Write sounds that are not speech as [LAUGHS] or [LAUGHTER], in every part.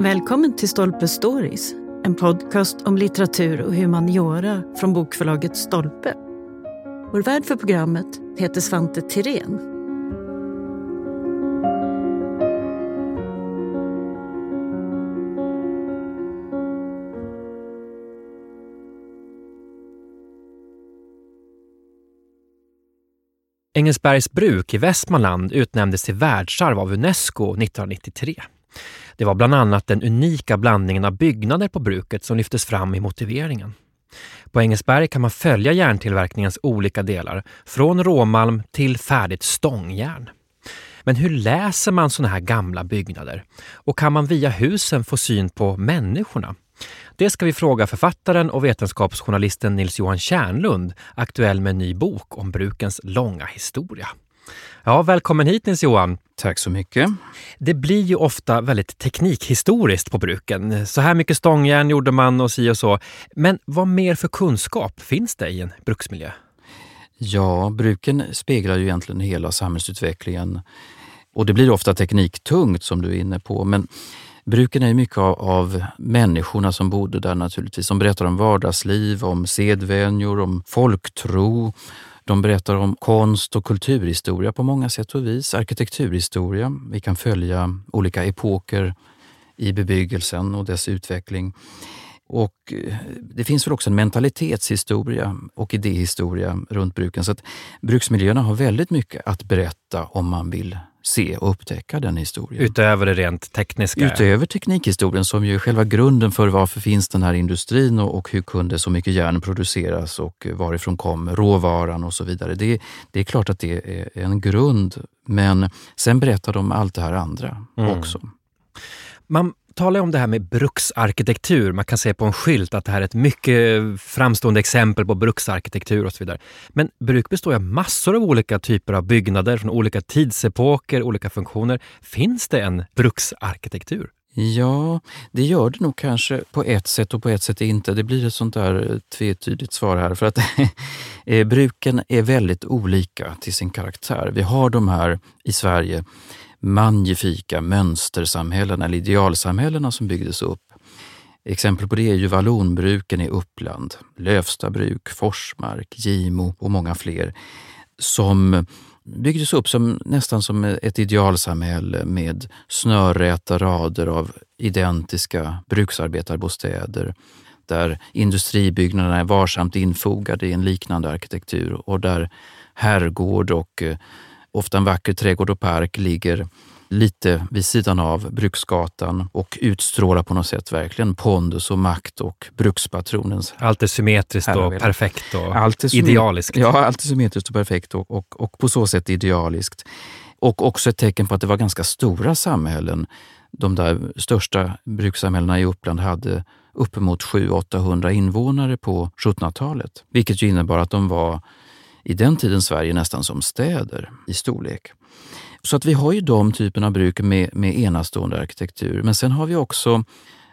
Välkommen till Stolpe Stories, en podcast om litteratur och humaniora från bokförlaget Stolpe. Vår värd för programmet heter Svante Tirén. Engelsbergs bruk i Västmanland utnämndes till världsarv av Unesco 1993. Det var bland annat den unika blandningen av byggnader på bruket som lyftes fram i motiveringen. På Engelsberg kan man följa järntillverkningens olika delar, från råmalm till färdigt stångjärn. Men hur läser man sådana här gamla byggnader? Och kan man via husen få syn på människorna? Det ska vi fråga författaren och vetenskapsjournalisten Nils-Johan Kärnlund, aktuell med en ny bok om brukens långa historia. Ja, välkommen hit Nils-Johan. Tack så mycket. Det blir ju ofta väldigt teknikhistoriskt på bruken. Så här mycket stångjärn gjorde man och si och så. Men vad mer för kunskap finns det i en bruksmiljö? Ja, bruken speglar ju egentligen hela samhällsutvecklingen. Och det blir ofta tekniktungt som du är inne på. Men bruken är mycket av, av människorna som bodde där naturligtvis. De berättar om vardagsliv, om sedvänjor, om folktro de berättar om konst och kulturhistoria på många sätt och vis. Arkitekturhistoria. Vi kan följa olika epoker i bebyggelsen och dess utveckling. Och eh, det finns väl också en mentalitetshistoria och idéhistoria runt bruken. Så att bruksmiljöerna har väldigt mycket att berätta om man vill se och upptäcka den historien. Utöver det rent tekniska? Utöver teknikhistorien som ju är själva grunden för varför finns den här industrin och, och hur kunde så mycket järn produceras och varifrån kom råvaran och så vidare. Det, det är klart att det är en grund, men sen berättar de allt det här andra mm. också. Man talar om det här med bruksarkitektur. Man kan se på en skylt att det här är ett mycket framstående exempel på bruksarkitektur och så vidare. Men bruk består av massor av olika typer av byggnader från olika tidsepoker, olika funktioner. Finns det en bruksarkitektur? Ja, det gör det nog kanske på ett sätt och på ett sätt inte. Det blir ett sånt där eh, tvetydigt svar här. För att [LAUGHS] eh, bruken är väldigt olika till sin karaktär. Vi har de här i Sverige magnifika mönstersamhällena eller idealsamhällena som byggdes upp. Exempel på det är ju vallonbruken i Uppland, Lövstabruk, Forsmark, Gimo och många fler som byggdes upp som, nästan som ett idealsamhälle med snörräta rader av identiska bruksarbetarbostäder där industribyggnaderna är varsamt infogade i en liknande arkitektur och där herrgård och eh, ofta en vacker trädgård och park ligger lite vid sidan av Bruksgatan och utstrålar på något sätt verkligen pondus och makt och brukspatronens Allt är symmetriskt och perfekt och allt är idealiskt. Ja, allt är symmetriskt och perfekt och, och, och på så sätt idealiskt. Och också ett tecken på att det var ganska stora samhällen. De där största brukssamhällena i Uppland hade uppemot 700-800 invånare på 1700-talet, vilket ju innebar att de var i den tiden Sverige nästan som städer i storlek. Så att vi har ju de typerna av bruk med, med enastående arkitektur. Men sen har vi också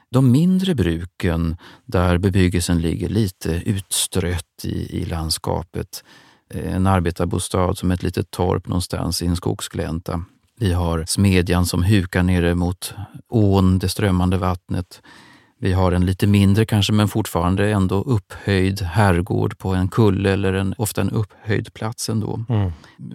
de mindre bruken där bebyggelsen ligger lite utstrött i, i landskapet. Eh, en arbetarbostad som ett litet torp någonstans i en skogsglänta. Vi har smedjan som hukar nere mot ån, det strömmande vattnet. Vi har en lite mindre kanske, men fortfarande ändå upphöjd herrgård på en kulle eller en, ofta en upphöjd plats ändå. Mm.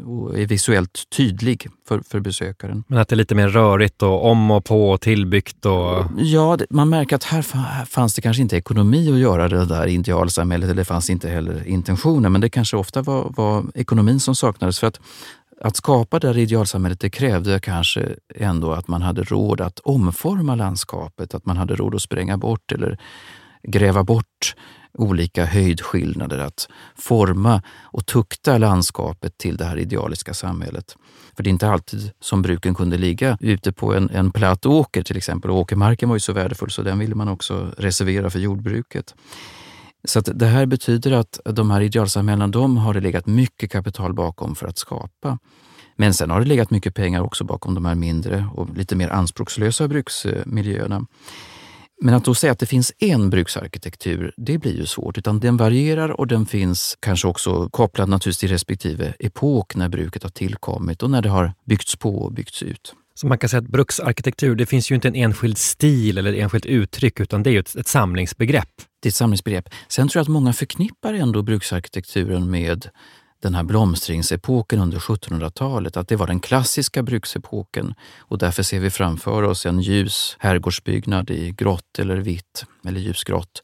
Och är visuellt tydlig för, för besökaren. Men att det är lite mer rörigt och om och på och tillbyggt? Och... Ja, man märker att här, här fanns det kanske inte ekonomi att göra det där idealsamhället, eller det fanns inte heller intentioner, men det kanske ofta var, var ekonomin som saknades. För att att skapa det här idealsamhället det krävde kanske ändå att man hade råd att omforma landskapet, att man hade råd att spränga bort eller gräva bort olika höjdskillnader, att forma och tukta landskapet till det här idealiska samhället. För det är inte alltid som bruken kunde ligga ute på en, en platt åker till exempel. åkermarken var ju så värdefull så den ville man också reservera för jordbruket. Så det här betyder att de här idealsamhällena, de har det legat mycket kapital bakom för att skapa. Men sen har det legat mycket pengar också bakom de här mindre och lite mer anspråkslösa bruksmiljöerna. Men att då säga att det finns en bruksarkitektur, det blir ju svårt. Utan den varierar och den finns kanske också kopplad naturligtvis till respektive epok när bruket har tillkommit och när det har byggts på och byggts ut. Så man kan säga att bruksarkitektur, det finns ju inte en enskild stil eller enskilt uttryck utan det är ju ett, ett samlingsbegrepp. Det är ett samlingsbegrepp. Sen tror jag att många förknippar ändå bruksarkitekturen med den här blomstringsepoken under 1700-talet, att det var den klassiska bruksepoken och därför ser vi framför oss en ljus herrgårdsbyggnad i grått eller vitt eller ljusgrått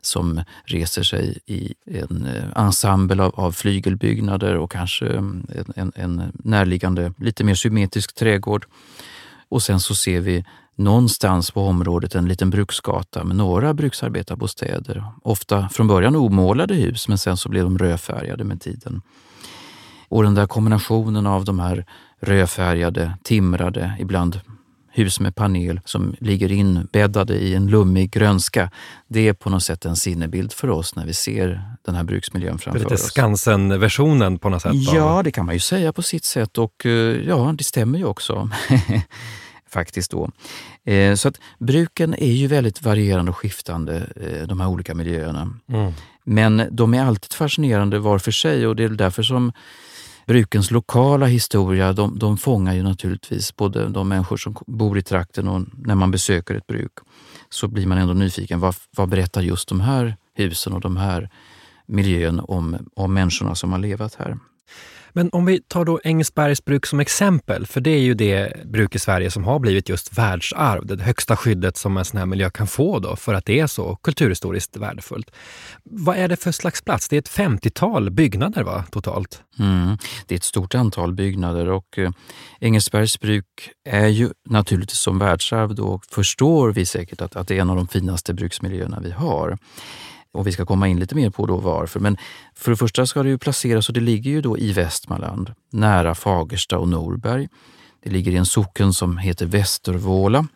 som reser sig i en eh, ensemble av, av flygelbyggnader och kanske mm, en, en, en närliggande, lite mer symmetrisk trädgård. Och sen så ser vi någonstans på området en liten bruksgata med några bruksarbetarbostäder. Ofta från början omålade hus men sen så blev de rödfärgade med tiden. Och den där kombinationen av de här rödfärgade, timrade, ibland hus med panel som ligger inbäddade i en lummig grönska. Det är på något sätt en sinnebild för oss när vi ser den här bruksmiljön framför lite oss. Lite Skansen-versionen på något sätt? Ja, det kan man ju säga på sitt sätt och eh, ja, det stämmer ju också. [LAUGHS] faktiskt då. Eh, så att bruken är ju väldigt varierande och skiftande, eh, de här olika miljöerna. Mm. Men de är alltid fascinerande var för sig och det är därför som brukens lokala historia, de, de fångar ju naturligtvis både de människor som bor i trakten och när man besöker ett bruk så blir man ändå nyfiken. Vad, vad berättar just de här husen och de här miljön om, om människorna som har levat här? Men om vi tar då Engelsbergs bruk som exempel, för det är ju det bruk i Sverige som har blivit just världsarv, det högsta skyddet som en sån här miljö kan få då, för att det är så kulturhistoriskt värdefullt. Vad är det för slags plats? Det är ett 50-tal byggnader va, totalt? Mm, det är ett stort antal byggnader och eh, Engelsbergs bruk är ju naturligtvis som världsarv då förstår vi säkert att, att det är en av de finaste bruksmiljöerna vi har. Och vi ska komma in lite mer på då varför. Men för det första ska det ju placeras, och det ligger ju då i Västmanland, nära Fagersta och Norberg. Det ligger i en socken som heter Västervåla.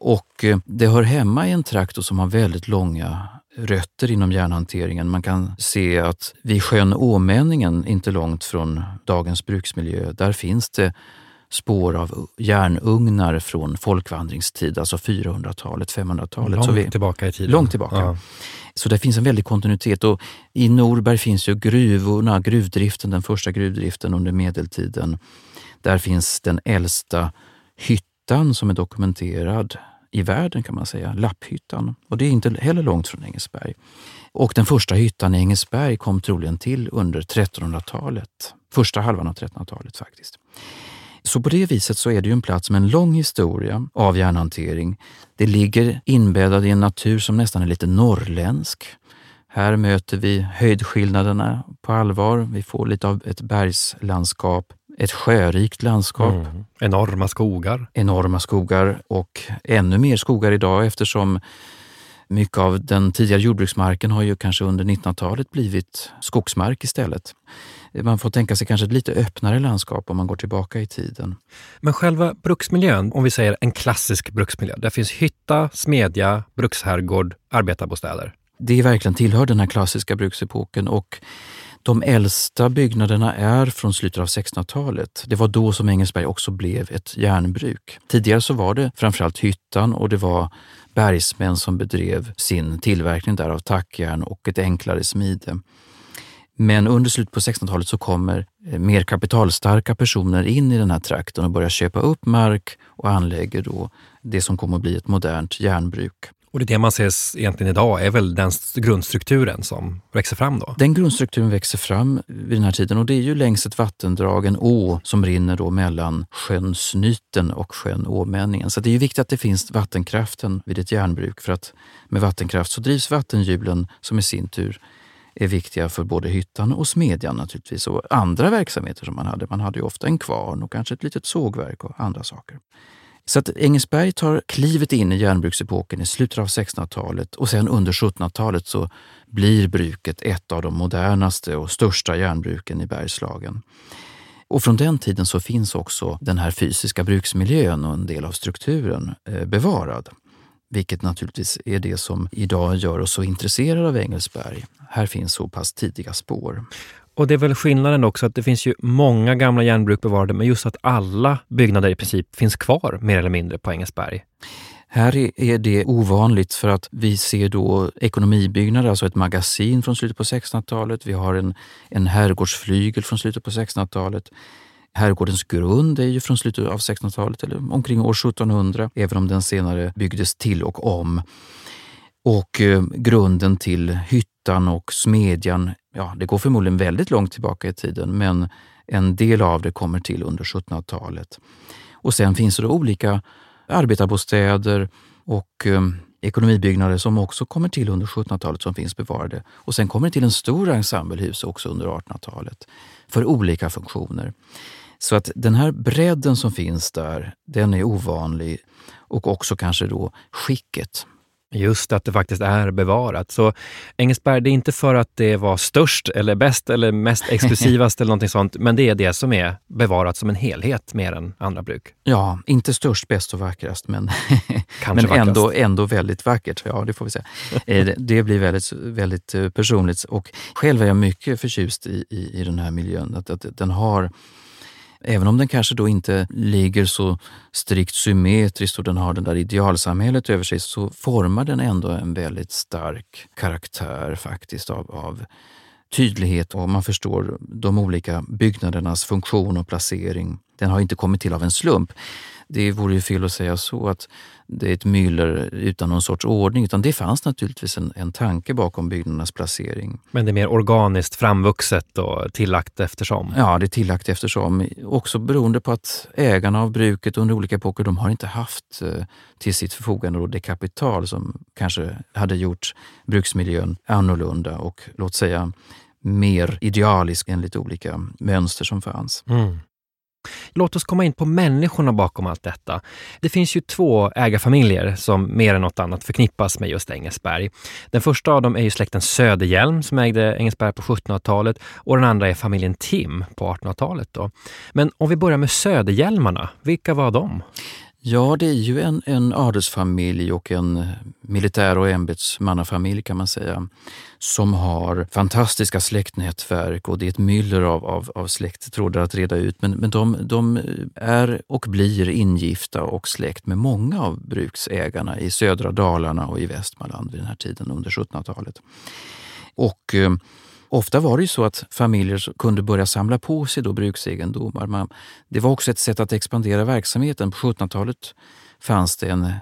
Och eh, det hör hemma i en trakt som har väldigt långa rötter inom järnhanteringen. Man kan se att vid sjön Åmänningen, inte långt från dagens bruksmiljö, där finns det spår av järnugnar från folkvandringstid, alltså 400-talet, 500-talet. Långt vi, tillbaka i tiden. Långt tillbaka. Ja. Så det finns en väldig kontinuitet och i Norberg finns ju gruvorna, gruvdriften, den första gruvdriften under medeltiden. Där finns den äldsta hyttan som är dokumenterad i världen kan man säga, Lapphyttan. Och det är inte heller långt från Engelsberg. Och den första hyttan i Engelsberg kom troligen till under 1300-talet. Första halvan av 1300-talet faktiskt. Så på det viset så är det ju en plats med en lång historia av järnhantering. Det ligger inbäddad i en natur som nästan är lite norrländsk. Här möter vi höjdskillnaderna på allvar. Vi får lite av ett bergslandskap, ett sjörikt landskap. Mm. Enorma skogar. Enorma skogar och ännu mer skogar idag eftersom mycket av den tidigare jordbruksmarken har ju kanske under 1900-talet blivit skogsmark istället man får tänka sig kanske ett lite öppnare landskap om man går tillbaka i tiden. Men själva bruksmiljön, om vi säger en klassisk bruksmiljö, där finns hytta, smedja, bruksherrgård, arbetarbostäder. Det verkligen tillhör den här klassiska bruksepoken och de äldsta byggnaderna är från slutet av 1600-talet. Det var då som Engelsberg också blev ett järnbruk. Tidigare så var det framförallt hyttan och det var bergsmän som bedrev sin tillverkning där av tackjärn och ett enklare smide. Men under slutet på 1600-talet så kommer eh, mer kapitalstarka personer in i den här trakten och börjar köpa upp mark och anlägger då det som kommer att bli ett modernt järnbruk. Och det, det man ser egentligen idag är väl den grundstrukturen som växer fram då? Den grundstrukturen växer fram vid den här tiden och det är ju längs ett vattendrag, en å, som rinner då mellan sjön Snyten och sjön Åmänningen. Så det är ju viktigt att det finns vattenkraften vid ett järnbruk för att med vattenkraft så drivs vattenhjulen som i sin tur är viktiga för både hyttan och smedjan naturligtvis och andra verksamheter som man hade. Man hade ju ofta en kvarn och kanske ett litet sågverk och andra saker. Så att Engelsberg tar klivet in i järnbruksepoken i slutet av 1600-talet och sen under 1700-talet så blir bruket ett av de modernaste och största järnbruken i Bergslagen. Och från den tiden så finns också den här fysiska bruksmiljön och en del av strukturen eh, bevarad. Vilket naturligtvis är det som idag gör oss så intresserade av Engelsberg. Här finns så pass tidiga spår. Och det är väl skillnaden också att det finns ju många gamla järnbruk bevarade, men just att alla byggnader i princip finns kvar mer eller mindre på Engelsberg. Här är det ovanligt för att vi ser då ekonomibyggnader, alltså ett magasin från slutet på 1600-talet. Vi har en, en herrgårdsflygel från slutet på 1600-talet. Herrgårdens grund är ju från slutet av 1600-talet eller omkring år 1700, även om den senare byggdes till och om. Och eh, grunden till hyttan och smedjan, ja det går förmodligen väldigt långt tillbaka i tiden men en del av det kommer till under 1700-talet. Och sen finns det olika arbetarbostäder och eh, ekonomibyggnader som också kommer till under 1700-talet som finns bevarade. Och sen kommer det till en stor ensemblehus också under 1800-talet för olika funktioner. Så att den här bredden som finns där, den är ovanlig och också kanske då skicket. Just att det faktiskt är bevarat. Så Engelsberg, det är inte för att det var störst eller bäst eller mest [LAUGHS] exklusivast eller någonting sånt, men det är det som är bevarat som en helhet mer än andra bruk. Ja, inte störst, bäst och vackrast, men, [LAUGHS] men ändå, ändå väldigt vackert. Ja, det får vi säga. [LAUGHS] Eh, det blir väldigt, väldigt eh, personligt och själv är jag mycket förtjust i, i, i den här miljön. Att, att den har Även om den kanske då inte ligger så strikt symmetriskt och den har det där idealsamhället över sig så formar den ändå en väldigt stark karaktär faktiskt av, av tydlighet och man förstår de olika byggnadernas funktion och placering. Den har inte kommit till av en slump. Det vore ju fel att säga så, att det är ett myller utan någon sorts ordning, utan det fanns naturligtvis en, en tanke bakom byggnadernas placering. Men det är mer organiskt framvuxet och tillagt eftersom? Ja, det är tillagt eftersom. Också beroende på att ägarna av bruket under olika epoker, de har inte haft eh, till sitt förfogande det kapital som kanske hade gjort bruksmiljön annorlunda och låt säga mer idealisk enligt olika mönster som fanns. Mm. Låt oss komma in på människorna bakom allt detta. Det finns ju två ägarfamiljer som mer än något annat förknippas med just Engelsberg. Den första av dem är ju släkten Söderhjelm som ägde Engelsberg på 1700-talet och den andra är familjen Tim på 1800-talet. Men om vi börjar med Söderhjälmarna, vilka var de? Ja, det är ju en, en adelsfamilj och en militär och ämbetsmannafamilj kan man säga som har fantastiska släktnätverk och det är ett myller av, av, av släkttrådar att reda ut. Men, men de, de är och blir ingifta och släkt med många av bruksägarna i södra Dalarna och i Västmanland vid den här tiden under 1700-talet. Och eh, Ofta var det ju så att familjer kunde börja samla på sig då bruksegendomar. Man, det var också ett sätt att expandera verksamheten. På 1700-talet fanns det en, eh,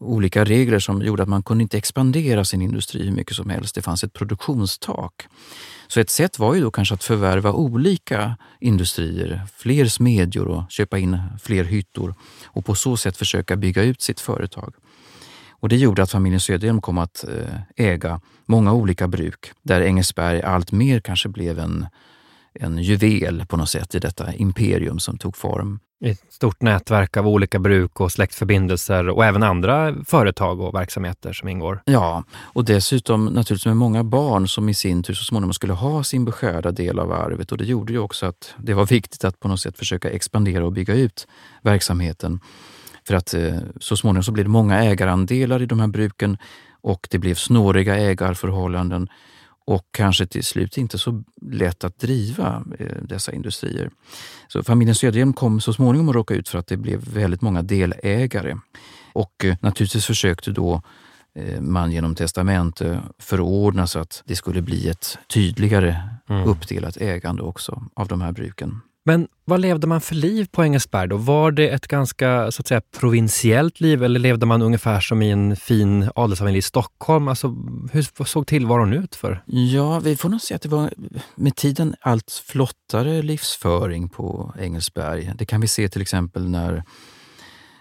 olika regler som gjorde att man kunde inte expandera sin industri hur mycket som helst. Det fanns ett produktionstak. Så ett sätt var ju då kanske att förvärva olika industrier, fler smedjor och köpa in fler hyttor och på så sätt försöka bygga ut sitt företag. Och det gjorde att familjen Söderholm kom att eh, äga många olika bruk där Engelsberg allt mer kanske blev en, en juvel på något sätt i detta imperium som tog form. Ett stort nätverk av olika bruk och släktförbindelser och även andra företag och verksamheter som ingår. Ja, och dessutom naturligtvis med många barn som i sin tur så småningom skulle ha sin beskärda del av arvet och det gjorde ju också att det var viktigt att på något sätt försöka expandera och bygga ut verksamheten. För att eh, så småningom så blev det många ägarandelar i de här bruken och det blev snåriga ägarförhållanden och kanske till slut inte så lätt att driva eh, dessa industrier. Så familjen Söderhjelm kom så småningom att råka ut för att det blev väldigt många delägare. Och eh, naturligtvis försökte då man genom testamente förordna så att det skulle bli ett tydligare mm. uppdelat ägande också av de här bruken. Men vad levde man för liv på Engelsberg då? Var det ett ganska så att säga, provinsiellt liv eller levde man ungefär som i en fin adelsfamilj i Stockholm? Alltså, hur såg tillvaron ut för? Ja, vi får nog säga att det var med tiden allt flottare livsföring på Engelsberg. Det kan vi se till exempel när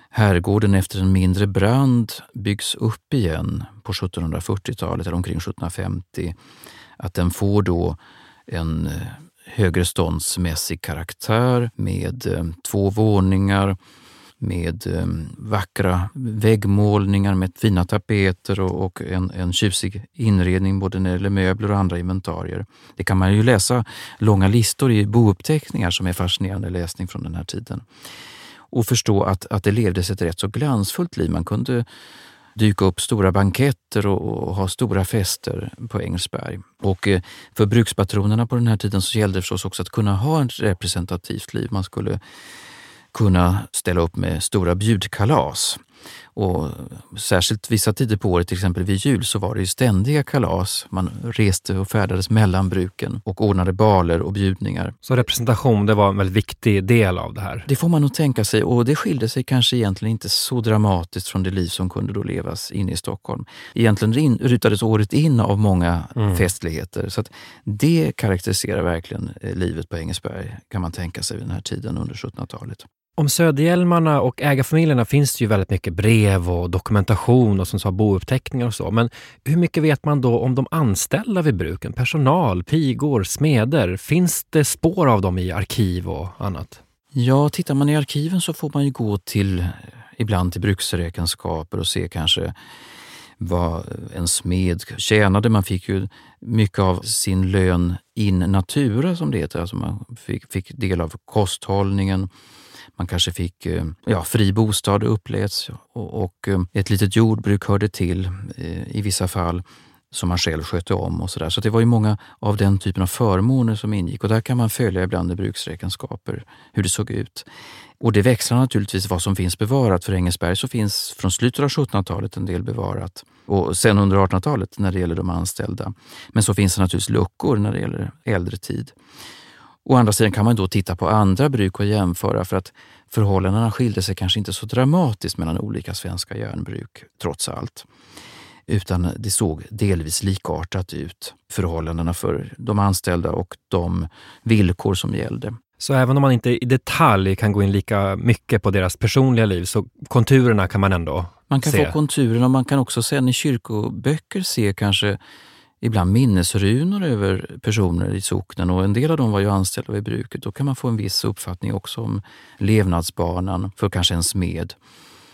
herrgården efter en mindre brand byggs upp igen på 1740-talet eller omkring 1750. Att den får då en eh, högreståndsmässig karaktär med eh, två våningar, med eh, vackra väggmålningar med fina tapeter och, och en, en tjusig inredning både när det gäller möbler och andra inventarier. Det kan man ju läsa långa listor i bouppteckningar som är fascinerande läsning från den här tiden. Och förstå att, att det levdes ett rätt så glansfullt liv. Man kunde dyka upp stora banketter och, och ha stora fester på Engelsberg. Och eh, för brukspatronerna på den här tiden så gällde det förstås också att kunna ha ett representativt liv. Man skulle kunna ställa upp med stora bjudkalas. Och särskilt vissa tider på året, till exempel vid jul, så var det ju ständiga kalas. Man reste och färdades mellan bruken och ordnade baler och bjudningar. Så representation, det var en väldigt viktig del av det här? Det får man nog tänka sig och det skilde sig kanske egentligen inte så dramatiskt från det liv som kunde då levas inne i Stockholm. Egentligen rutades året in av många mm. festligheter. Så det karaktäriserar verkligen eh, livet på Engelsberg, kan man tänka sig, vid den här tiden under 1700-talet. Om Söderhjälmarna och ägarfamiljerna finns det ju väldigt mycket brev och dokumentation och som sa bouppteckningar och så. Men hur mycket vet man då om de anställda vid bruken? Personal, pigor, smeder? Finns det spår av dem i arkiv och annat? Ja, tittar man i arkiven så får man ju gå till eh, ibland till bruksräkenskaper och se kanske vad en smed tjänade. Man fick ju mycket av sin lön in natura som det heter. Alltså man fick, fick del av kosthållningen. Man kanske fick eh, ja, fri bostad uppläts och, och eh, ett litet jordbruk hörde till eh, i vissa fall som man själv skötte om och sådär. Så det var ju många av den typen av förmåner som ingick och där kan man följa ibland i bruksräkenskaper hur det såg ut. Och det växlar naturligtvis vad som finns bevarat. För Engelsberg så finns från slutet av 1700-talet en del bevarat och sen under 1800-talet när det gäller de anställda. Men så finns det naturligtvis luckor när det gäller äldre tid. Å andra sidan kan man då titta på andra bruk och jämföra för att förhållandena skilde sig kanske inte så dramatiskt mellan olika svenska järnbruk trots allt. Utan det såg delvis likartat ut, förhållandena för de anställda och de villkor som gällde. Så även om man inte i detalj kan gå in lika mycket på deras personliga liv, så konturerna kan man ändå Man kan se. få konturerna och man kan också sen i kyrkoböcker se kanske ibland minnesrunor över personer i socknen och en del av dem var ju anställda vid bruket. Då kan man få en viss uppfattning också om levnadsbanan för kanske en smed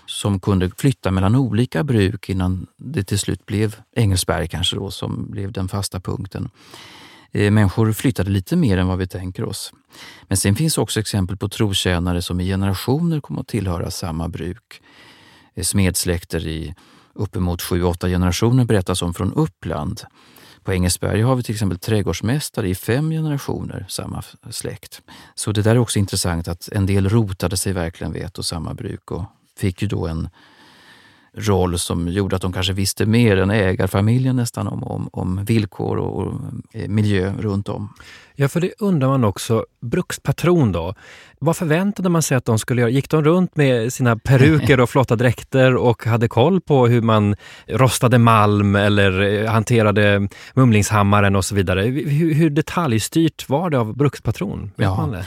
som kunde flytta mellan olika bruk innan det till slut blev Engelsberg kanske då som blev den fasta punkten. Eh, människor flyttade lite mer än vad vi tänker oss. Men sen finns också exempel på trotjänare som i generationer kom att tillhöra samma bruk. Eh, smedsläkter i uppemot sju, åtta generationer berättas om från Uppland. På Engelsberg har vi till exempel trädgårdsmästare i fem generationer, samma släkt. Så det där är också intressant att en del rotade sig verkligen vid ett och samma bruk och fick ju då en roll som gjorde att de kanske visste mer än ägarfamiljen nästan om, om, om villkor och, och eh, miljö runt om. Ja, för det undrar man också. Brukspatron då, vad förväntade man sig att de skulle göra? Gick de runt med sina peruker och flotta dräkter och hade koll på hur man rostade malm eller eh, hanterade mumlingshammaren och så vidare? Hur, hur detaljstyrt var det av brukspatron? Vet ja. man det?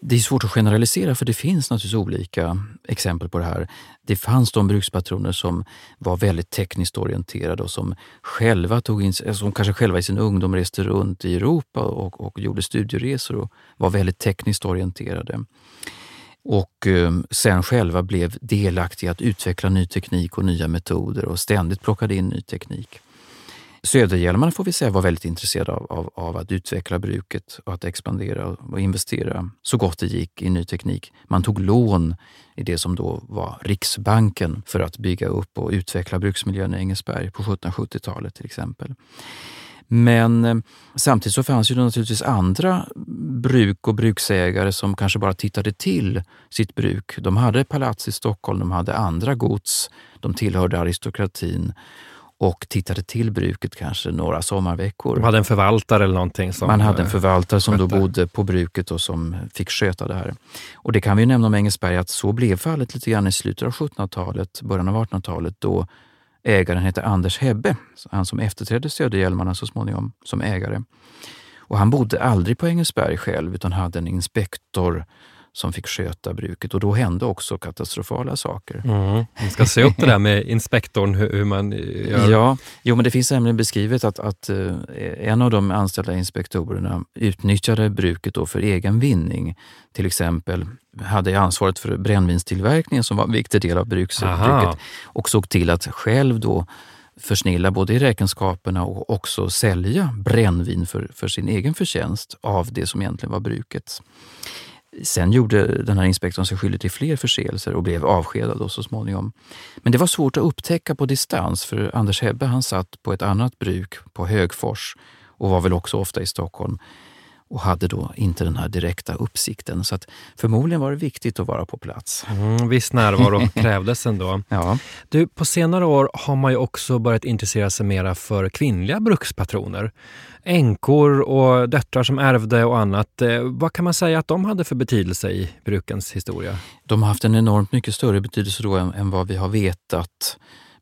Det är svårt att generalisera för det finns naturligtvis olika exempel på det här. Det fanns de brukspatroner som var väldigt tekniskt orienterade och som själva tog in, som kanske själva i sin ungdom reste runt i Europa och, och gjorde studieresor och var väldigt tekniskt orienterade. Och eh, sen själva blev delaktiga att utveckla ny teknik och nya metoder och ständigt plockade in ny teknik. Söderhjälmarna får vi säga var väldigt intresserade av, av, av, att utveckla bruket och att expandera och investera så gott det gick i ny teknik. Man tog lån i det som då var Riksbanken för att bygga upp och utveckla bruksmiljön i Engelsberg på 1770-talet till exempel. Men eh, samtidigt så fanns ju naturligtvis andra bruk och bruksägare som kanske bara tittade till sitt bruk. De hade palats i Stockholm, de hade andra gods, de tillhörde aristokratin och tittade till bruket kanske några sommarveckor. De hade en förvaltare eller någonting? Som Man hade en förvaltare som skötte. då bodde på bruket och som fick sköta det här. Och det kan vi nämna om Engelsberg att så blev fallet lite grann i slutet av 1700-talet, början av 1800-talet då ägaren hette Anders Hebbe, han som efterträdde Söderhjälmarna så småningom som ägare. Och han bodde aldrig på Engelsberg själv utan hade en inspektor som fick sköta bruket och då hände också katastrofala saker. Mm. Man ska se upp det där med inspektorn, hur, man gör. Ja, jo, men det finns nämligen beskrivet att, att uh, en av de anställda inspektorerna utnyttjade bruket då för egen vinning. Till exempel hade ansvaret för brännvinstillverkningen som var en viktig del av bruksbruket och såg till att själv då försnilla både i räkenskaperna och också sälja brännvin för, för sin egen förtjänst av det som egentligen var brukets. Sen gjorde den här inspektorn sig skyldig till fler förseelser och blev avskedad då så småningom. Men det var svårt att upptäcka på distans för Anders Hebbe han satt på ett annat bruk på Högfors och var väl också ofta i Stockholm och hade då inte den här direkta uppsikten. Så att förmodligen var det viktigt att vara på plats. Mm, viss närvaro [LAUGHS] krävdes ändå. Ja. Du, på senare år har man ju också börjat intressera sig mera för kvinnliga brukspatroner. Änkor och döttrar som ärvde och annat. Eh, vad kan man säga att de hade för betydelse i brukens historia? De har haft en enormt mycket större betydelse då än, än vad vi har vetat.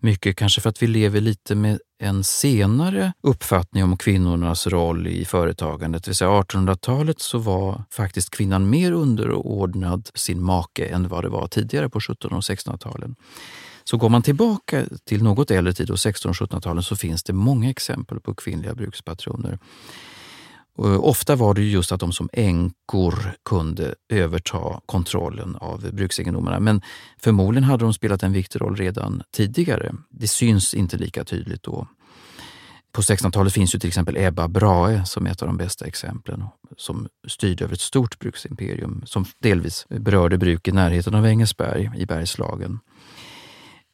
Mycket kanske för att vi lever lite med en senare uppfattning om kvinnornas roll i företagandet. Det vill säga 1800-talet så var faktiskt kvinnan mer underordnad sin make än vad det var tidigare på 1700 och 1600-talen. Så går man tillbaka till något äldre tid, 1600 och 1700-talen, så finns det många exempel på kvinnliga brukspatroner. Eh, ofta var det just att de som änkor kunde överta kontrollen av bruksegendomarna. Men förmodligen hade de spelat en viktig roll redan tidigare. Det syns inte lika tydligt då. På 1600-talet finns ju till exempel Ebba Brahe som är ett av de bästa exemplen som styrde över ett stort bruksimperium som delvis berörde bruk i närheten av Engelsberg i Bergslagen.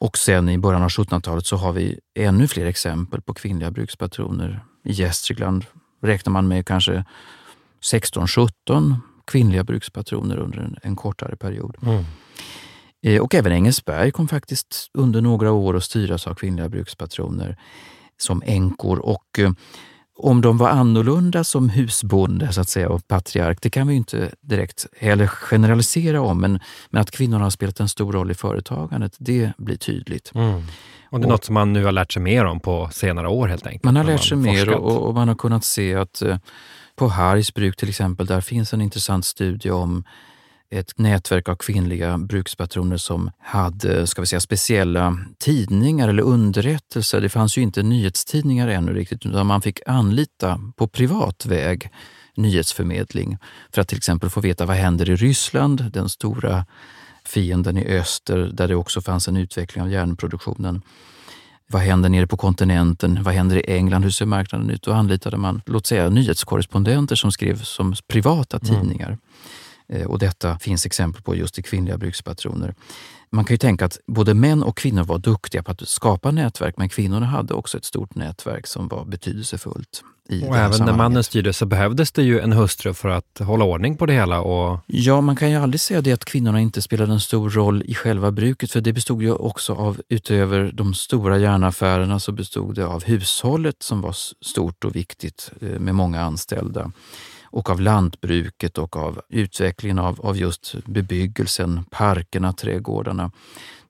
Och sen i början av 1700-talet så har vi ännu fler exempel på kvinnliga brukspatroner. I Gästrikland räknar man med kanske 16-17 kvinnliga brukspatroner under en, en kortare period. Mm. Eh, och även Engelsberg kom faktiskt under några år att styras av kvinnliga brukspatroner som änkor. Och eh, om de var annorlunda som husbonde så att säga, och patriark, det kan vi inte direkt heller generalisera om. Men, men att kvinnorna har spelat en stor roll i företagandet, det blir tydligt. Mm. Och det är och, något som man nu har lärt sig mer om på senare år helt enkelt? Man har lärt sig mer och, och, man har kunnat se att eh, på Hargs bruk till exempel, där finns en intressant studie om ett nätverk av kvinnliga brukspatroner som hade ska vi säga, speciella tidningar eller underrättelser. Det fanns ju inte nyhetstidningar ännu riktigt, utan man fick anlita på privat väg nyhetsförmedling för att till exempel få veta vad händer i Ryssland, den stora fienden i öster där det också fanns en utveckling av järnproduktionen. Vad händer nere på kontinenten? Vad händer i England? Hur ser marknaden ut? Då anlitade man, låt säga nyhetskorrespondenter som skrev som privata mm. tidningar. Eh, och detta finns exempel på just i kvinnliga brukspatroner. Man kan ju tänka att både män och kvinnor var duktiga på att skapa nätverk, men kvinnorna hade också ett stort nätverk som var betydelsefullt. I och även när mannen styrde så behövdes det ju en hustru för att hålla ordning på det hela. Och... Ja, man kan ju aldrig säga det att kvinnorna inte spelade en stor roll i själva bruket, för det bestod ju också av, utöver de stora järnaffärerna, så bestod det av hushållet som var stort och viktigt eh, med många anställda och av lantbruket och av utvecklingen av, av just bebyggelsen, parkerna, trädgårdarna.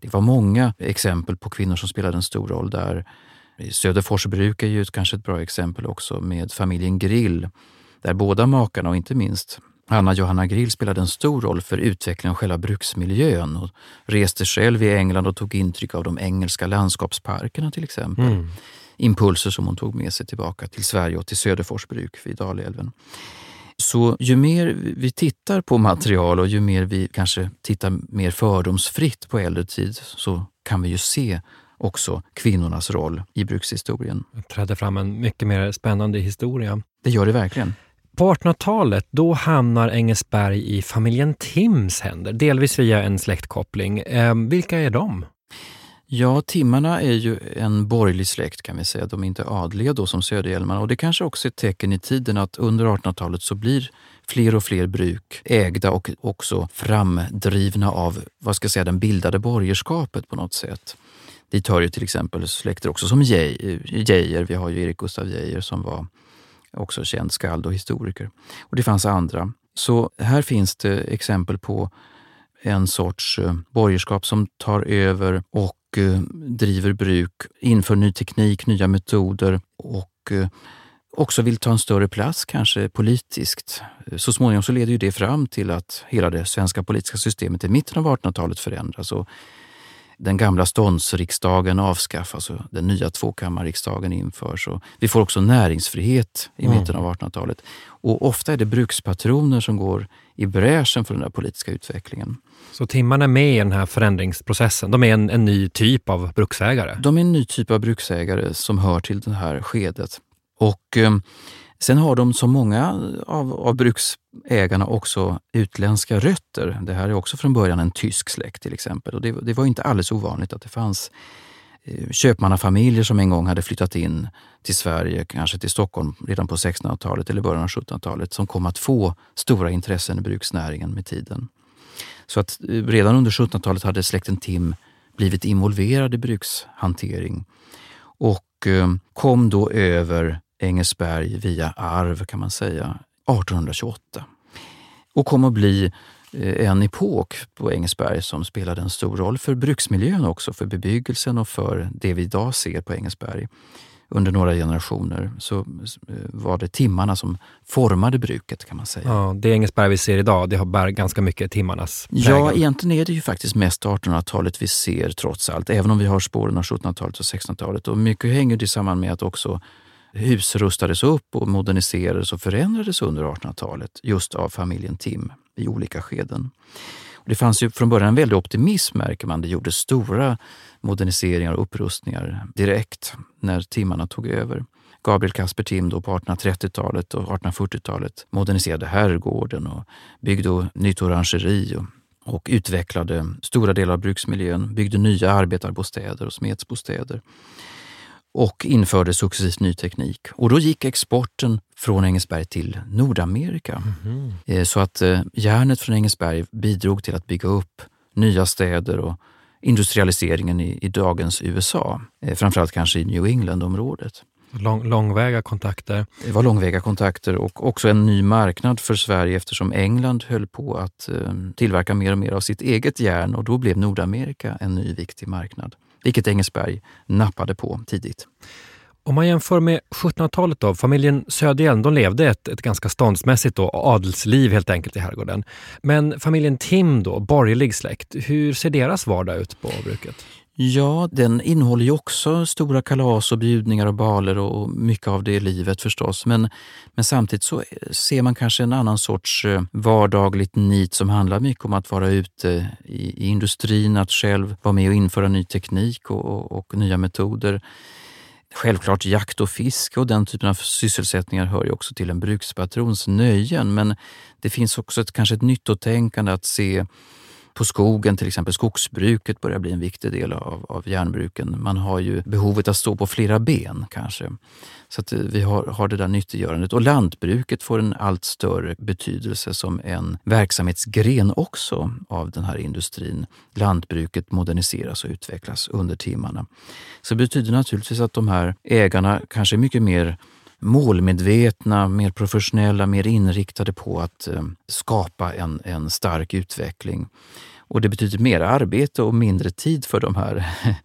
Det var många exempel på kvinnor som spelade en stor roll där. Söderfors bruk är ju kanske ett bra exempel också med familjen Grill, där båda makarna och inte minst Anna Johanna Grill spelade en stor roll för utvecklingen av själva bruksmiljön och reste själv i England och tog intryck av de engelska landskapsparkerna till exempel. Mm. Impulser som hon tog med sig tillbaka till Sverige och till Söderfors bruk vid Dalälven. Så ju mer vi tittar på material och ju mer vi kanske tittar mer fördomsfritt på äldre tid så kan vi ju se också kvinnornas roll i brukshistorien. Det trädde fram en mycket mer spännande historia. Det gör det verkligen. På 1800-talet då hamnar Engelsberg i familjen Tims händer, delvis via en släktkoppling. Eh, vilka är de? Ja, timmarna är ju en borgerlig släkt kan vi säga. De är inte adliga då som Söderhjälmarna och det kanske också är ett tecken i tiden att under 1800-talet så blir fler och fler bruk ägda och också framdrivna av vad ska jag säga, den bildade borgerskapet på något sätt. Dit hör ju till exempel släkter också som Geijer. Vi har ju Erik Gustaf Geijer som var också känd skald och historiker. Och det fanns andra. Så här finns det exempel på en sorts eh, borgerskap som tar över och Eh, driver bruk, inför ny teknik, nya metoder och eh, också vill ta en större plats kanske politiskt. Så småningom så leder ju det fram till att hela det svenska politiska systemet i mitten av 1800-talet förändras och den gamla ståndsriksdagen avskaffas och den nya tvåkammarriksdagen införs. Och vi får också näringsfrihet i mm. mitten av 1800-talet. Och ofta är det brukspatroner som går i bräschen för den där politiska utvecklingen. Så timmarna är med i den här förändringsprocessen. De är en, en ny typ av bruksägare? De är en ny typ av bruksägare som hör till det här skedet. Och eh, Sen har de, som många av, av bruksägarna, också utländska rötter. Det här är också från början en tysk släkt till exempel. Och det, det var inte alldeles ovanligt att det fanns Eh, köpmannafamiljer som en gång hade flyttat in till Sverige, kanske till Stockholm redan på 1600-talet eller början av 1700-talet, som kom att få stora intressen i bruksnäringen med tiden. Så att eh, redan under 1700-talet hade släkten Tim blivit involverad i brukshantering och eh, kom då över Engelsberg via arv kan man säga 1828 och kom att bli en epok på Engelsberg som spelade en stor roll för bruksmiljön också, för bebyggelsen och för det vi idag ser på Engelsberg under några generationer så eh, var det timmarna som formade bruket kan man säga. Ja, det Engelsberg vi ser idag, det har bär ganska mycket timmarnas prägel. Ja, egentligen är det ju faktiskt mest 1800-talet vi ser trots allt, även om vi har spåren av 1700-talet och 1600-talet. Och mycket hänger det samman med att också hus rustades upp och moderniserades och förändrades under 1800-talet just av familjen Tim i olika skeden. Det fanns ju från början en väldig optimism märker man. Det gjordes stora moderniseringar och upprustningar direkt när timmarna tog över. Gabriel Kasper Tim då på 1830-talet och 1840-talet moderniserade herrgården och byggde nytt orangeri och, och utvecklade stora delar av bruksmiljön, byggde nya arbetarbostäder och smedsbostäder och införde successivt ny teknik. Och då gick exporten från Engelsberg till Nordamerika. Mm. Så att eh, järnet från Engelsberg bidrog till att bygga upp nya städer och industrialiseringen i, i dagens USA. Eh, framförallt kanske i New England-området. Lång, långväga kontakter. Det var långväga kontakter och också en ny marknad för Sverige eftersom England höll på att tillverka mer och mer av sitt eget järn och då blev Nordamerika en ny viktig marknad vilket Engelsberg nappade på tidigt. Om man jämför med 1700-talet då, familjen Söderhjelm de levde ett, ett ganska ståndsmässigt då, adelsliv helt enkelt i herrgården. Men familjen Tim då, borgerlig släkt, hur ser deras vardag ut på bruket? Ja, den innehåller ju också stora kalas och bjudningar och baler och mycket av det livet förstås. Men, men samtidigt så ser man kanske en annan sorts eh, vardagligt nit som handlar mycket om att vara ute i, i industrin, att själv vara med och införa ny teknik och, och, och nya metoder. Självklart jakt och fiske och den typen av sysselsättningar hör ju också till en brukspatrons nöjen. Men det finns också ett, kanske ett nyttotänkande att se på skogen, till exempel skogsbruket börjar bli en viktig del av, av järnbruken. Man har ju behovet att stå på flera ben kanske. Så att eh, vi har, har det där nyttiggörandet. Och lantbruket får en allt större betydelse som en verksamhetsgren också av den här industrin. Lantbruket moderniseras och utvecklas under timmarna. Så det betyder naturligtvis att de här ägarna kanske är mycket mer målmedvetna, mer professionella, mer inriktade på att eh, skapa en, en stark utveckling. Och det betyder mer arbete och mindre tid för de här [LAUGHS]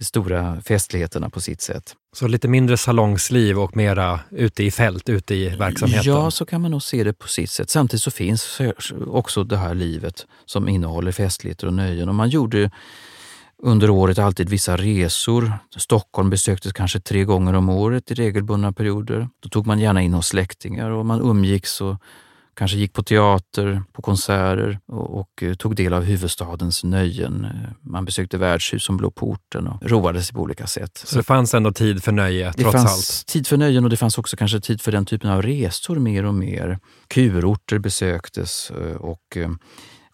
stora festligheterna på sitt sätt. Så lite mindre salongsliv och mera ute i fält, ute i verksamheten? Ja, så kan man nog se det på sitt sätt. Samtidigt så finns också det här livet som innehåller festligheter och nöjen. Och man gjorde under året alltid vissa resor. Stockholm besöktes kanske tre gånger om året i regelbundna perioder. Då tog man gärna in hos släktingar och man umgicks och kanske gick på teater, på konserter och, och eh, tog del av huvudstadens nöjen. Man besökte värdshus som Blå porten och roade sig på olika sätt. Så det fanns ändå tid för nöje det trots fanns allt? tid för nöjen och det fanns också kanske tid för den typen av resor mer och mer. Kurorter besöktes eh, och eh,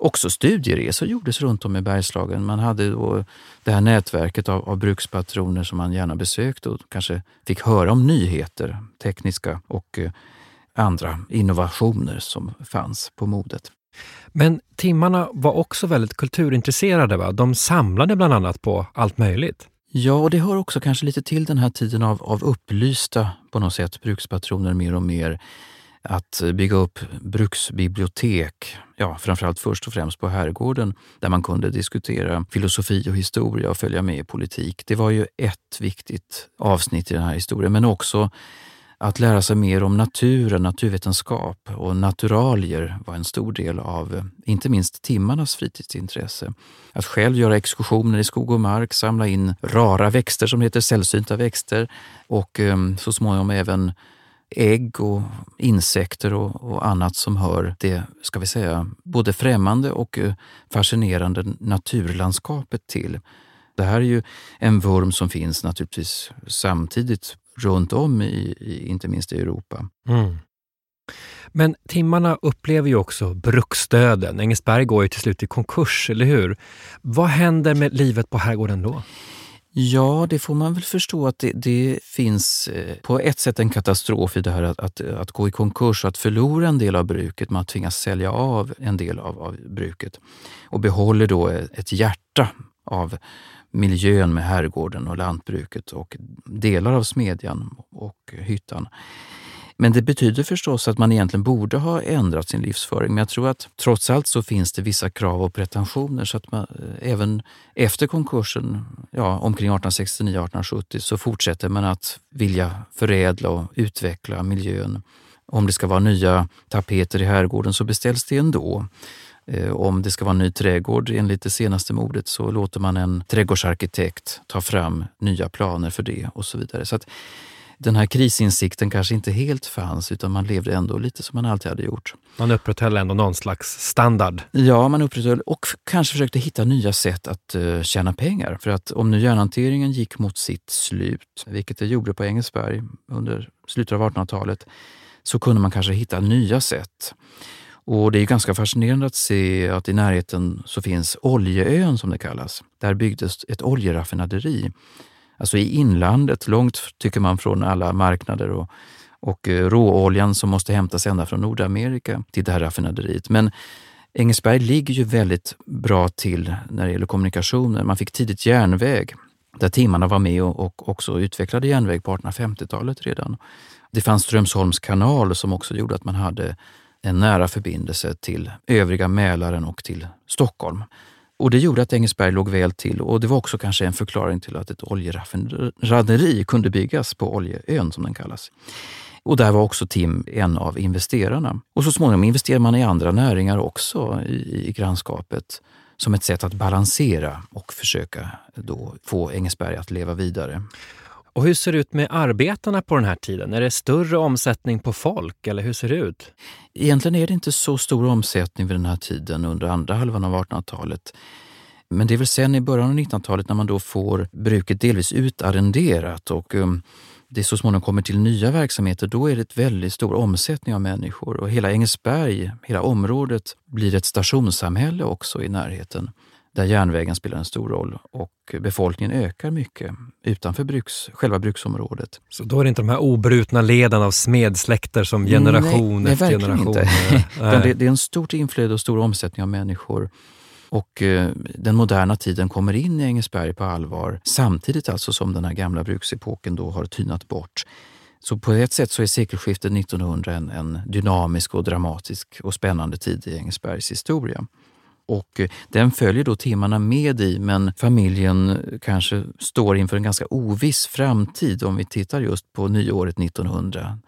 Också studieresor gjordes runt om i Bergslagen. Man hade då det här nätverket av, av brukspatroner som man gärna besökte och kanske fick höra om nyheter, tekniska och eh, andra innovationer som fanns på modet. Men timmarna var också väldigt kulturintresserade. Va? De samlade bland annat på allt möjligt. Ja, och det hör också kanske lite till den här tiden av, av upplysta på något sätt brukspatroner mer och mer att bygga upp bruksbibliotek, ja, framförallt först och främst på herrgården, där man kunde diskutera filosofi och historia och följa med i politik. Det var ju ett viktigt avsnitt i den här historien, men också att lära sig mer om naturen, naturvetenskap och naturalier var en stor del av inte minst timmarnas fritidsintresse. Att själv göra exkursioner i skog och mark, samla in rara växter som heter sällsynta växter och ehm, så småningom även ägg och insekter och, och, annat som hör det, ska vi säga, både främmande och eh, fascinerande naturlandskapet till. Det här är ju en vurm som finns naturligtvis samtidigt runt om, i, i inte minst i Europa. Mm. Men timmarna upplever ju också bruksdöden. Engelsberg går ju till slut i konkurs, eller hur? Vad händer med livet på herrgården då? Ja, det får man väl förstå att det, det, finns eh, på ett sätt en katastrof i det här att, att, att, gå i konkurs och att förlora en del av bruket. Man tvingas sälja av en del av, av bruket och behåller då ett hjärta av miljön med herrgården och lantbruket och delar av smedjan och hyttan. Men det betyder förstås att man egentligen borde ha ändrat sin livsföring. Men jag tror att trots allt så finns det vissa krav och pretensioner så att man eh, även efter konkursen, ja, omkring 1869-1870, så fortsätter man att vilja förädla och utveckla miljön. Om det ska vara nya tapeter i herrgården så beställs det ändå. Eh, om det ska vara en ny trädgård enligt det senaste modet så låter man en trädgårdsarkitekt ta fram nya planer för det och så vidare. Så att den här krisinsikten kanske inte helt fanns utan man levde ändå lite som man alltid hade gjort. Man upprätthöll ändå någon slags standard? Ja, man upprätthöll och kanske försökte hitta nya sätt att uh, tjäna pengar. För att om nu järnhanteringen gick mot sitt slut, vilket det gjorde på Engelsberg under slutet av 1800-talet, så kunde man kanske hitta nya sätt. Och det är ganska fascinerande att se att i närheten så finns Oljeön som det kallas. Där byggdes ett oljeraffinaderi alltså i inlandet, långt tycker man från alla marknader och, och eh, råoljan som måste hämtas ända från Nordamerika till det här raffinaderiet. Men Engelsberg ligger ju väldigt bra till när det gäller kommunikationer. Man fick tidigt järnväg där timmarna var med och, och också utvecklade järnväg på 1850-talet redan. Det fanns Strömsholms kanal som också gjorde att man hade en nära förbindelse till övriga Mälaren och till Stockholm. Och det gjorde att Engelsberg låg väl till och det var också kanske en förklaring till att ett oljeraffinaderi kunde byggas på Oljeön som den kallas. Och där var också Tim en av investerarna. Och så småningom investerade man i andra näringar också i, i grannskapet som ett sätt att balansera och försöka då få Engelsberg att leva vidare. Och hur ser det ut med arbetarna på den här tiden? Är det större omsättning på folk eller hur ser det ut? Egentligen är det inte så stor omsättning vid den här tiden under andra halvan av 1800-talet. Men det är väl sen i början av 1900-talet när man då får bruket delvis utarrenderat och um, det så småningom kommer till nya verksamheter, då är det ett väldigt stor omsättning av människor. Och hela Engelsberg, hela området, blir ett stationssamhälle också i närheten där järnvägen spelar en stor roll och befolkningen ökar mycket utanför bruks, själva bruksområdet. Så då är det inte de här obrutna leden av smedsläkter som generation nej, efter nej, generation? Inte. [LAUGHS] det, det är en stort inflöde och stor omsättning av människor. Och eh, den moderna tiden kommer in i Engelsberg på allvar samtidigt alltså som den här gamla bruksepoken då har tynat bort. Så på ett sätt så är sekelskiftet 1900 en, en dynamisk och dramatisk och spännande tid i Engelsbergs historia. Och eh, den följer då timmarna med i, men familjen eh, kanske står inför en ganska oviss framtid om vi tittar just på nyåret 1900.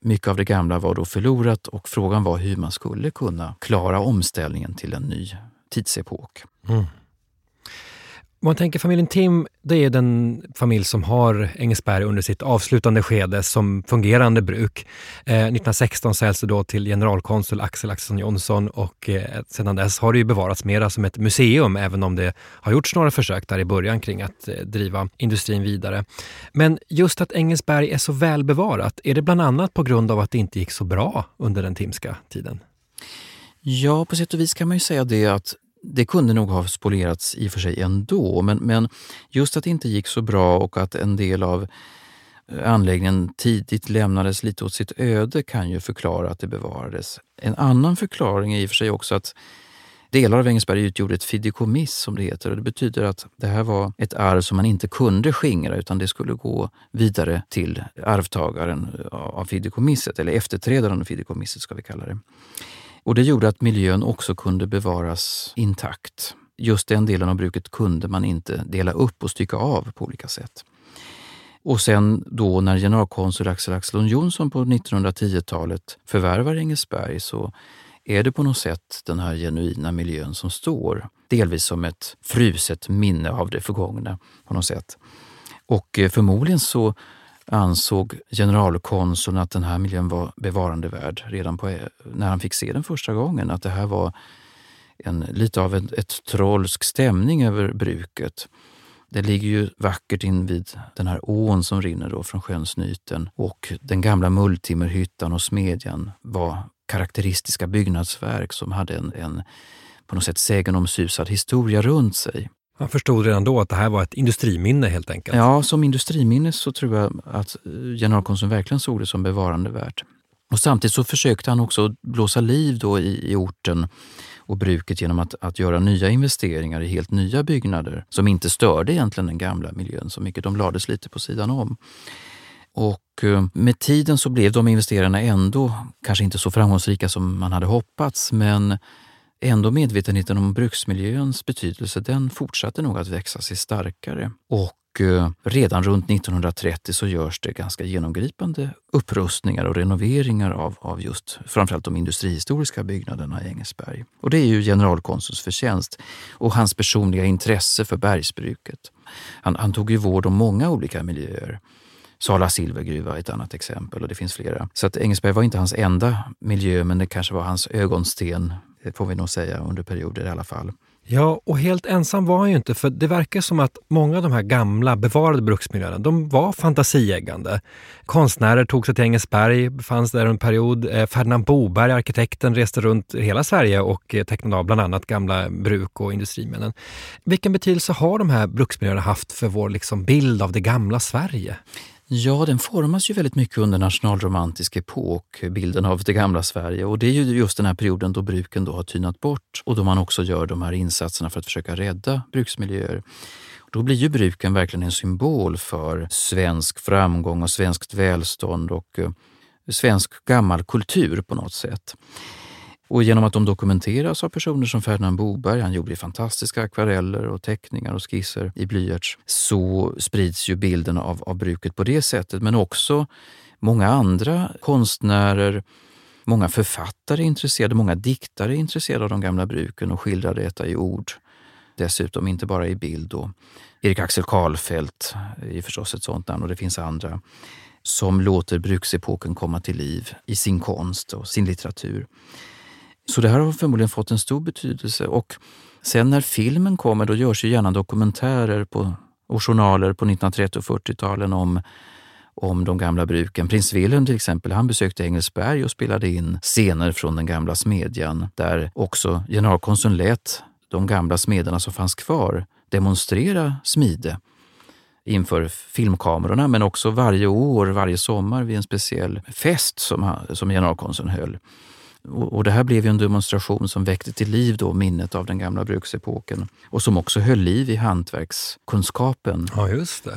Mycket av det gamla var då förlorat och frågan var hur man skulle kunna klara omställningen till en ny tidsepok. Mm. Man tänker familjen Tim, det är den familj som har Engelsberg under sitt avslutande skede som fungerande bruk. Eh, 1916 säljs det då till generalkonsul Axel Axelsson Jonsson och eh, sedan dess har det ju bevarats mera som ett museum, även om det har gjorts några försök där i början kring att eh, driva industrin vidare. Men just att Engelsberg är så väl bevarat, är det bland annat på grund av att det inte gick så bra under den timska tiden? Ja, på sätt och vis kan man ju säga det att det kunde nog ha spolierats i och för sig ändå, men, men just att det inte gick så bra och att en del av eh, anläggningen tidigt lämnades lite åt sitt öde kan ju förklara att det bevarades. En annan förklaring är i och för sig också att delar av Engelsberg utgjorde ett fideikommiss som det heter. Och det betyder att det här var ett arv som man inte kunde skingra utan det skulle gå vidare till arvtagaren eh, av fideikommisset, eller efterträdaren av fideikommisset ska vi kalla det. Och det gjorde att miljön också kunde bevaras intakt. Just den delen av bruket kunde man inte dela upp och stycka av på olika sätt. Och sen då när generalkonsul Axel Axelson Jonsson på 1910-talet förvärvar Engelsberg så är det på något sätt den här genuina miljön som står. Delvis som ett fruset minne av det förgångna på något sätt. Och eh, förmodligen så ansåg generalkonsuln att den här miljön var bevarandevärd redan på, eh, när han fick se den första gången. Att det här var en, lite av ett, ett trollsk stämning över bruket. Det ligger ju vackert invid den här ån som rinner då från sjön Snyten och den gamla mulltimmerhyttan och smedjan var karaktäristiska byggnadsverk som hade en, en på något sätt sägenomsusad historia runt sig. Han förstod redan då att det här var ett industriminne helt enkelt. Ja, som industriminne så tror jag att eh, generalkonsuln verkligen såg det som bevarandevärt. Och samtidigt så försökte han också blåsa liv då i, i orten och bruket genom att, att göra nya investeringar i helt nya byggnader som inte störde egentligen den gamla miljön så mycket. De lades lite på sidan om. Och eh, med tiden så blev de investerarna ändå kanske inte så framgångsrika som man hade hoppats men ändå medvetenheten om bruksmiljöns betydelse den fortsatte nog att växa sig starkare. Och eh, redan runt 1930 så görs det ganska genomgripande upprustningar och renoveringar av, av just framförallt de industrihistoriska byggnaderna i Engelsberg. Och det är ju generalkonsuls förtjänst och hans personliga intresse för bergsbruket. Han, han tog ju vård om många olika miljöer. Sala silvergruva är ett annat exempel och det finns flera. Så att Engelsberg var inte hans enda miljö men det kanske var hans ögonsten Eh, får vi nog säga under perioder i alla fall. Ja, och helt ensam var han ju inte, för det verkar som att många av de här gamla bevarade bruksmiljöerna, de var fantasieggande. Konstnärer tog sig till Engelsberg, fanns där en period. Eh, Ferdinand Boberg, arkitekten, reste runt hela Sverige och eh, tecknade av bland annat gamla bruk och industriminnen. Vilken betydelse har de här bruksmiljöerna haft för vår liksom bild av det gamla Sverige? Ja, den formas ju väldigt mycket under nationalromantisk epok, bilden av det gamla Sverige. Och det är ju just den här perioden då bruken då har tynat bort och då man också gör de här insatserna för att försöka rädda bruksmiljöer. Då blir ju bruken verkligen en symbol för svensk framgång och svenskt välstånd och eh, svensk gammal kultur på något sätt. Och genom att de dokumenteras av personer som Ferdinand Boberg, han gjorde fantastiska akvareller och teckningar och skisser i blyerts, så sprids ju bilden av, av bruket på det sättet. Men också många andra konstnärer, många författare är intresserade, många diktare är intresserade av de gamla bruken och skildrar detta i ord. Dessutom inte bara i bild. Då. Erik Axel Karlfeldt är förstås ett sånt namn och det finns andra som låter bruksepoken komma till liv i sin konst och sin litteratur. Så det här har förmodligen fått en stor betydelse. Och sen när filmen kommer, då görs ju gärna dokumentärer på, och journaler på 1930 och 40-talen om, om de gamla bruken. Prins Wilhelm till exempel, han besökte Engelsberg och spelade in scener från den gamla smedjan där också generalkonsuln lät de gamla smederna som fanns kvar demonstrera smide inför filmkamerorna men också varje år, varje sommar vid en speciell fest som, som generalkonsuln höll. Och det här blev ju en demonstration som väckte till liv då minnet av den gamla bruksepoken och som också höll liv i hantverkskunskapen ja,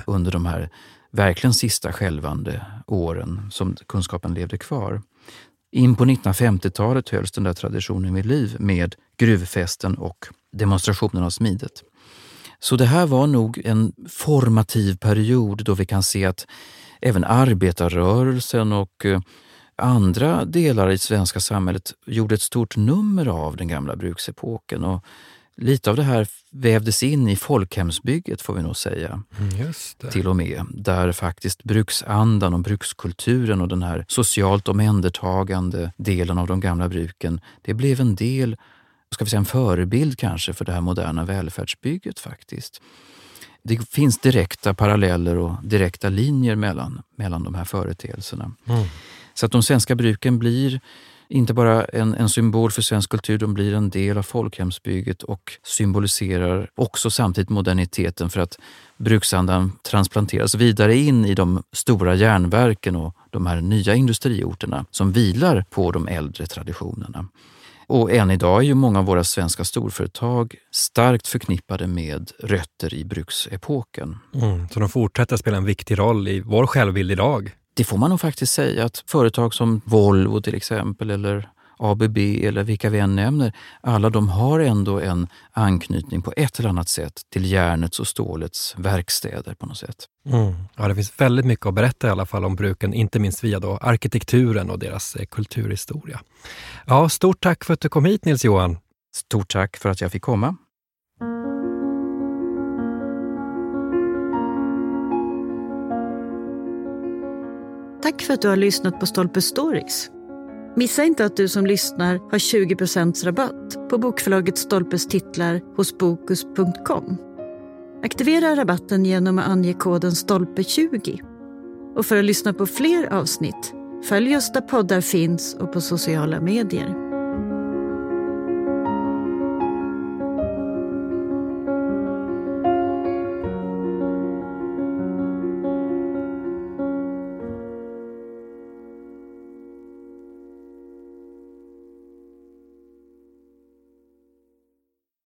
under de här verkligen sista skälvande åren som kunskapen levde kvar. In på 1950-talet hölls den där traditionen vid liv med gruvfesten och demonstrationen av smidet. Så det här var nog en formativ period då vi kan se att även arbetarrörelsen och eh, andra delar i svenska samhället gjorde ett stort nummer av den gamla bruksepoken. Och lite av det här vävdes in i folkhemsbygget får vi nog säga. Mm, till och med. Där faktiskt bruksandan och brukskulturen och den här socialt omhändertagande delen av de gamla bruken, det blev en del, ska vi säga en förebild kanske för det här moderna välfärdsbygget faktiskt. Det finns direkta paralleller och direkta linjer mellan, mellan de här företeelserna. Mm. Så att de svenska bruken blir inte bara en, en, symbol för svensk kultur, de blir en del av folkhemsbygget och symboliserar också samtidigt moderniteten för att bruksandan transplanteras vidare in i de stora järnverken och de här nya industriorterna som vilar på de äldre traditionerna. Och än idag är ju många av våra svenska storföretag starkt förknippade med rötter i bruksepoken. Mm, så de fortsätter spela en viktig roll i vår självbild idag? Det får man nog faktiskt säga att företag som Volvo till exempel eller ABB eller vilka vi än nämner, alla de har ändå en anknytning på ett eller annat sätt till järnets och stålets verkstäder på något sätt. Mm. Ja, det finns väldigt mycket att berätta i alla fall om bruken, inte minst via då arkitekturen och deras eh, kulturhistoria. Ja, stort tack för att du kom hit Nils-Johan. Stort tack för att jag fick komma. Tack för att du har lyssnat på Stolpe Stories. Missa inte att du som lyssnar har 20% rabatt på bokförlaget Stolpes titlar hos Bokus.com. Aktivera rabatten genom att ange koden STOLPE20. Och för att lyssna på fler avsnitt, följ oss där poddar finns och på sociala medier.